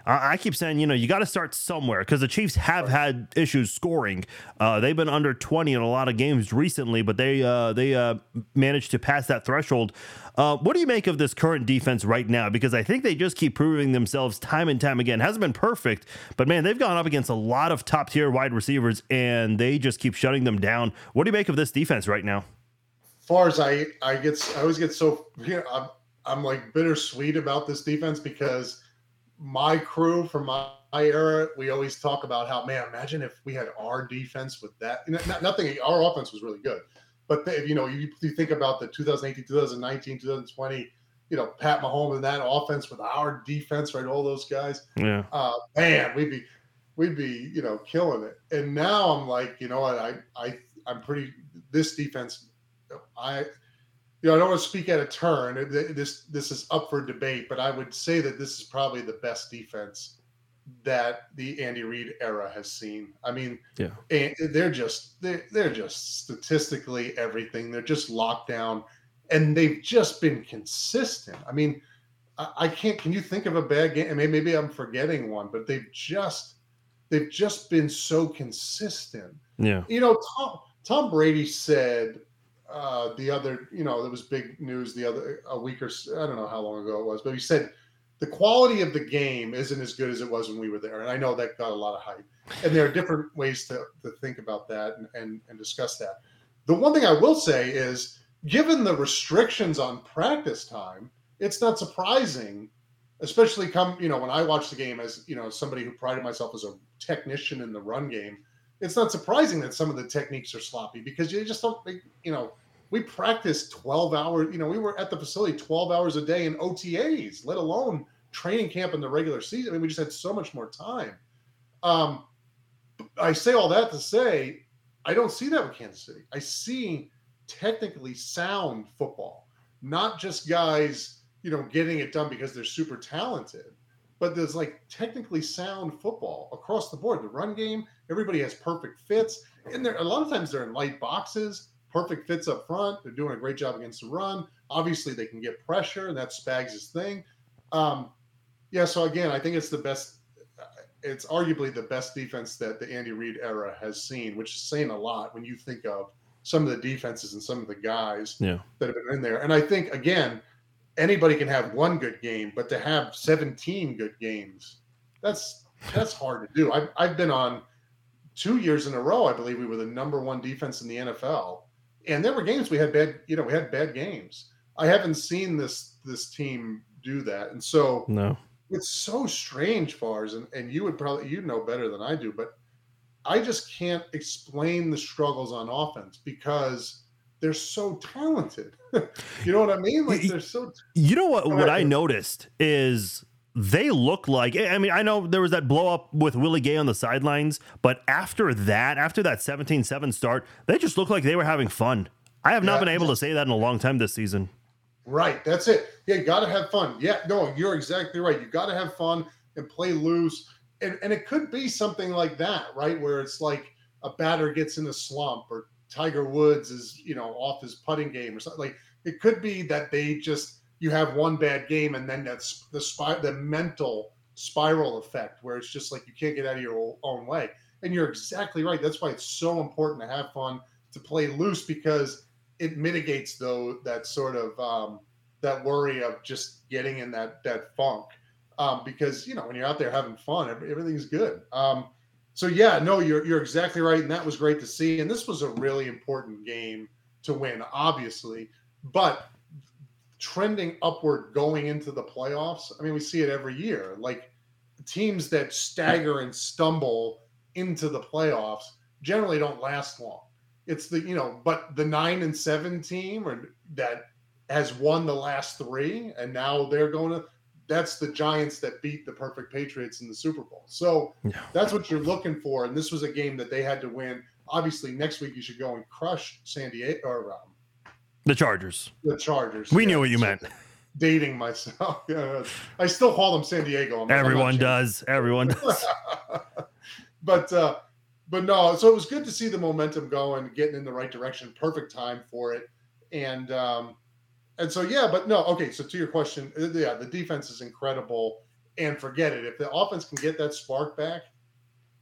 Speaker 1: I keep saying, you know, you got to start somewhere because the Chiefs have had issues scoring. Uh, they've been under 20 in a lot of games recently, but they uh, they uh, managed to pass that threshold. Uh, what do you make of this current defense right now? Because I think they just keep proving themselves time and time again. Hasn't been perfect, but man, they've gone up against a lot of top tier wide receivers, and they just keep shutting them down. What do you make of this defense right now?
Speaker 2: As far as I, I get, I always get so, you know, I'm, I'm like bittersweet about this defense because my crew from my, my, era, we always talk about how, man, imagine if we had our defense with that. Not, nothing, our offense was really good. But, if, you know, you, you think about the 2018, 2019, 2020, you know, Pat Mahomes and that offense with our defense, right? All those guys.
Speaker 1: Yeah.
Speaker 2: Uh, man, we'd be, we'd be, you know, killing it. And now I'm like, you know what? I, I, I'm pretty, this defense, I, you know, I don't want to speak out of turn. This this is up for debate, but I would say that this is probably the best defense that the Andy Reid era has seen. I mean,
Speaker 1: yeah,
Speaker 2: they're just they're, they're just statistically everything. They're just locked down, and they've just been consistent. I mean, I, I can't. Can you think of a bad game? I mean, maybe I'm forgetting one, but they've just they've just been so consistent.
Speaker 1: Yeah,
Speaker 2: you know, Tom Tom Brady said uh, the other, you know, there was big news the other a week or I don't know how long ago it was, but he said the quality of the game isn't as good as it was when we were there, and I know that got a lot of hype. And there are different ways to, to think about that and, and, and discuss that. The one thing I will say is, given the restrictions on practice time, it's not surprising, especially come you know when I watch the game as you know somebody who prided myself as a technician in the run game it's not surprising that some of the techniques are sloppy because you just don't, think, you know, we practiced 12 hours, you know, we were at the facility 12 hours a day in OTAs, let alone training camp in the regular season. I mean, we just had so much more time. Um, I say all that to say, I don't see that with Kansas City. I see technically sound football, not just guys, you know, getting it done because they're super talented. But there's like technically sound football across the board. The run game, everybody has perfect fits, and there a lot of times they're in light boxes, perfect fits up front. They're doing a great job against the run. Obviously, they can get pressure, and that's Spags' thing. Um, yeah, so again, I think it's the best. It's arguably the best defense that the Andy Reid era has seen, which is saying a lot when you think of some of the defenses and some of the guys
Speaker 1: Yeah.
Speaker 2: that have been in there. And I think again, anybody can have one good game, but to have 17 good games, that's that's hard to do. I've I've been on two years in a row. I believe we were the number one defense in the NFL, and there were games we had bad. You know, we had bad games. I haven't seen this this team do that, and so
Speaker 1: No.
Speaker 2: it's so strange, Fars, and, and you would probably you know better than I do, but I just can't explain the struggles on offense because they're so talented. you know what I mean? Like they're so
Speaker 1: You know what? What. I noticed is they look like. I mean, I know there was that blow up with Willie Gay on the sidelines, but after that, after that 17-7 start, they just looked like they were having fun. I have not
Speaker 2: Yeah.
Speaker 1: been able to say that in a long time this season.
Speaker 2: right. That's it. Yeah, you gotta have fun. Yeah, no, you're exactly right. You gotta have fun and play loose. And and it could be something like that, right? Where it's like a batter gets in a slump or Tiger Woods is, you know, off his putting game or something. Like it could be that they just you have one bad game and then that's the spy the mental spiral effect where it's just like you can't get out of your own way. And you're exactly right. That's why it's so important to have fun, to play loose because it mitigates though that sort of um, that worry of just getting in that that funk. Um, because you know when you're out there having fun, everything's good. Um, so yeah, no, you're you're exactly right, and that was great to see. And this was a really important game to win, obviously, but trending upward going into the playoffs. I mean, we see it every year. Like teams that stagger and stumble into the playoffs generally don't last long. It's the you know, but the nine and seven team or that has won the last three, and now they're going to. That's the Giants that beat the perfect Patriots in the Super Bowl. So
Speaker 1: Yeah.
Speaker 2: that's what you're looking for. And this was a game that they had to win. Obviously, next week you should go and crush San Diego or um,
Speaker 1: The Chargers.
Speaker 2: the Chargers.
Speaker 1: We
Speaker 2: Yeah,
Speaker 1: knew what you meant.
Speaker 2: Dating myself. I still call them San Diego. I'm- I'm
Speaker 1: Everyone does. Everyone does.
Speaker 2: but uh, but no, so it was good to see the momentum going, getting in the right direction. Perfect time for it, and um, and so yeah, but no, okay. So to your question, uh, yeah, the defense is incredible, and forget it. If the offense can get that spark back,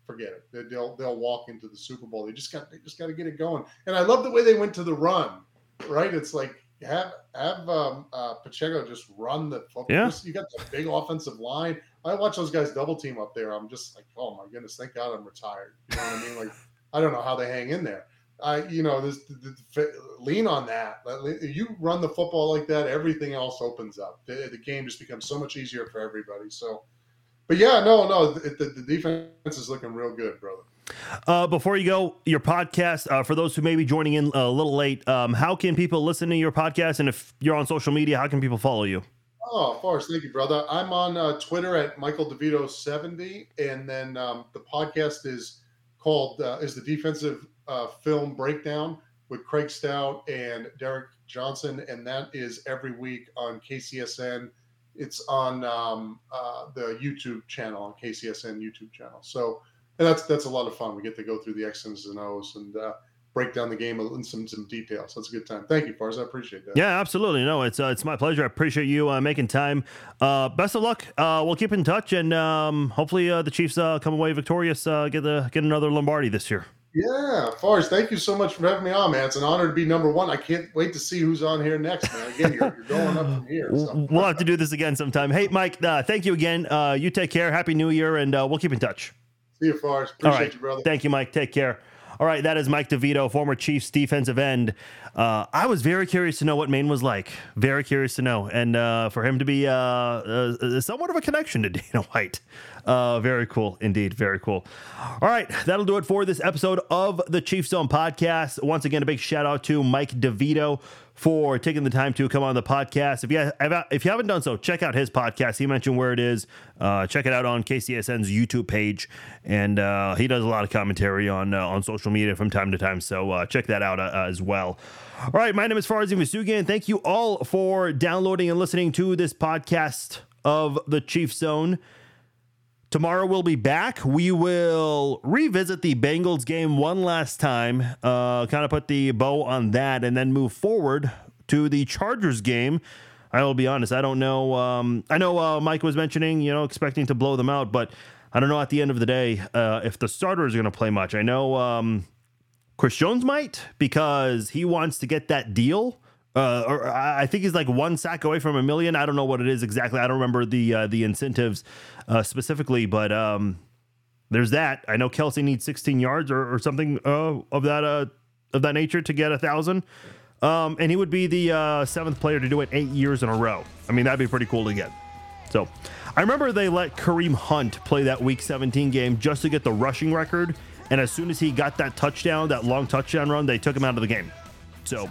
Speaker 2: forget it. They- They'll they'll walk into the Super Bowl. They just got they just got to get it going. And I love the way they went to the run. Right? It's like have have um, uh, Pacheco just run the football.
Speaker 1: Yeah.
Speaker 2: You got the big offensive line. I watch those guys double team up there. I'm just like, oh my goodness, thank God I'm retired. You know what I mean? Like, I don't know how they hang in there. I, you know, this lean on that. You run the football like that, everything else opens up. The, the game just becomes so much easier for everybody. So, but yeah, no, no, the, the, the defense is looking real good, brother.
Speaker 1: Uh, before you go, your podcast, uh, for those who may be joining in a little late, um, how can people listen to your podcast? And if you're on social media, how can people follow you?
Speaker 2: Oh, Forrest, thank you, brother. I'm on uh, Twitter at Michael DeVito70, and then um, the podcast is called uh, is the Defensive uh, Film Breakdown with Craig Stout and Derrick Johnson, and that is every week on KCSN. It's on um, uh, the YouTube channel on KCSN YouTube channel. So and that's that's a lot of fun. We get to go through the X's and O's and uh, break down the game in some some details. That's a good time. Thank you, Forrest. I appreciate that.
Speaker 1: Yeah, absolutely. No, it's uh, it's my pleasure. I appreciate you uh, making time. Uh, best of luck. Uh, we'll keep in touch, and um, hopefully uh, the Chiefs uh, come away victorious. Uh, get the get another Lombardi this year.
Speaker 2: Yeah, Forrest, thank you so much for having me on, man. It's an honor to be number one. I can't wait to see who's on here next, man. Again, you're, you're going up from here. So.
Speaker 1: We'll have to do this again sometime. Hey, Mike, uh, thank you again. Uh, you take care. Happy New Year, and uh, we'll keep in touch.
Speaker 2: See you.
Speaker 1: All
Speaker 2: Appreciate
Speaker 1: right.
Speaker 2: you, brother.
Speaker 1: Thank you, Mike. Take care. All right, that is Mike DeVito, former Chiefs defensive end. Uh, I was very curious to know what Maine was like. Very curious to know, and uh, for him to be uh, uh, somewhat of a connection to Dana White. Uh, very cool indeed. Very cool. All right, that'll do it for this episode of the Chiefs Zone podcast. Once again, a big shout out to Mike DeVito for taking the time to come on the podcast. If you if you haven't done so, check out his podcast. He mentioned where it is. Uh, check it out on KCSN's YouTube page, and uh, he does a lot of commentary on uh, on social media from time to time. So uh, check that out as well. All right, my name is Farzin Vossoughi. Thank you all for downloading and listening to this podcast of the Chief Zone. Tomorrow we'll be back. We will revisit the Bengals game one last time, uh, kind of put the bow on that, and then move forward to the Chargers game. I will be honest, I don't know. Um, I know uh, Mike was mentioning, you know, expecting to blow them out, but I don't know at the end of the day uh, if the starters are going to play much. I know um, Chris Jones might because he wants to get that deal. Uh, or I think he's like one sack away from a million. I don't know what it is exactly. I don't remember the uh, the incentives uh, specifically, but um, there's that. I know Kelce needs 16 yards or, or something uh, of that uh, of that nature to get a thousand, um, and he would be the uh, seventh player to do it eight years in a row. I mean, that'd be pretty cool to get. So, I remember they let Kareem Hunt play that Week 17 game just to get the rushing record, and as soon as he got that touchdown, that long touchdown run, they took him out of the game. So.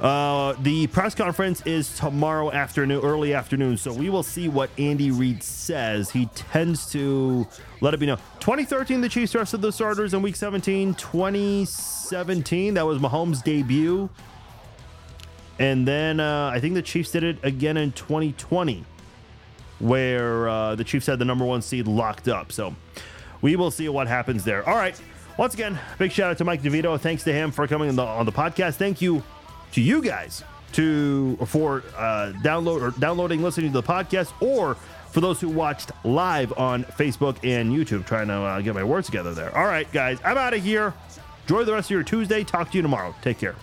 Speaker 1: Uh, the press conference is tomorrow afternoon, early afternoon. So we will see what Andy Reid says. He tends to let it be known. 2013, the Chiefs rested the starters in Week 17. 2017, that was Mahomes' debut. And then uh, I think the Chiefs did it again in 2020, where uh, the Chiefs had the number one seed locked up. So we will see what happens there. All right. Once again, big shout out to Mike DeVito. Thanks to him for coming on the, on the podcast. Thank you to you guys to for uh, download or downloading, listening to the podcast, or for those who watched live on Facebook and YouTube. Trying to uh, get my words together there. All right, guys, I'm out of here. Enjoy the rest of your Tuesday. Talk to you tomorrow. Take care.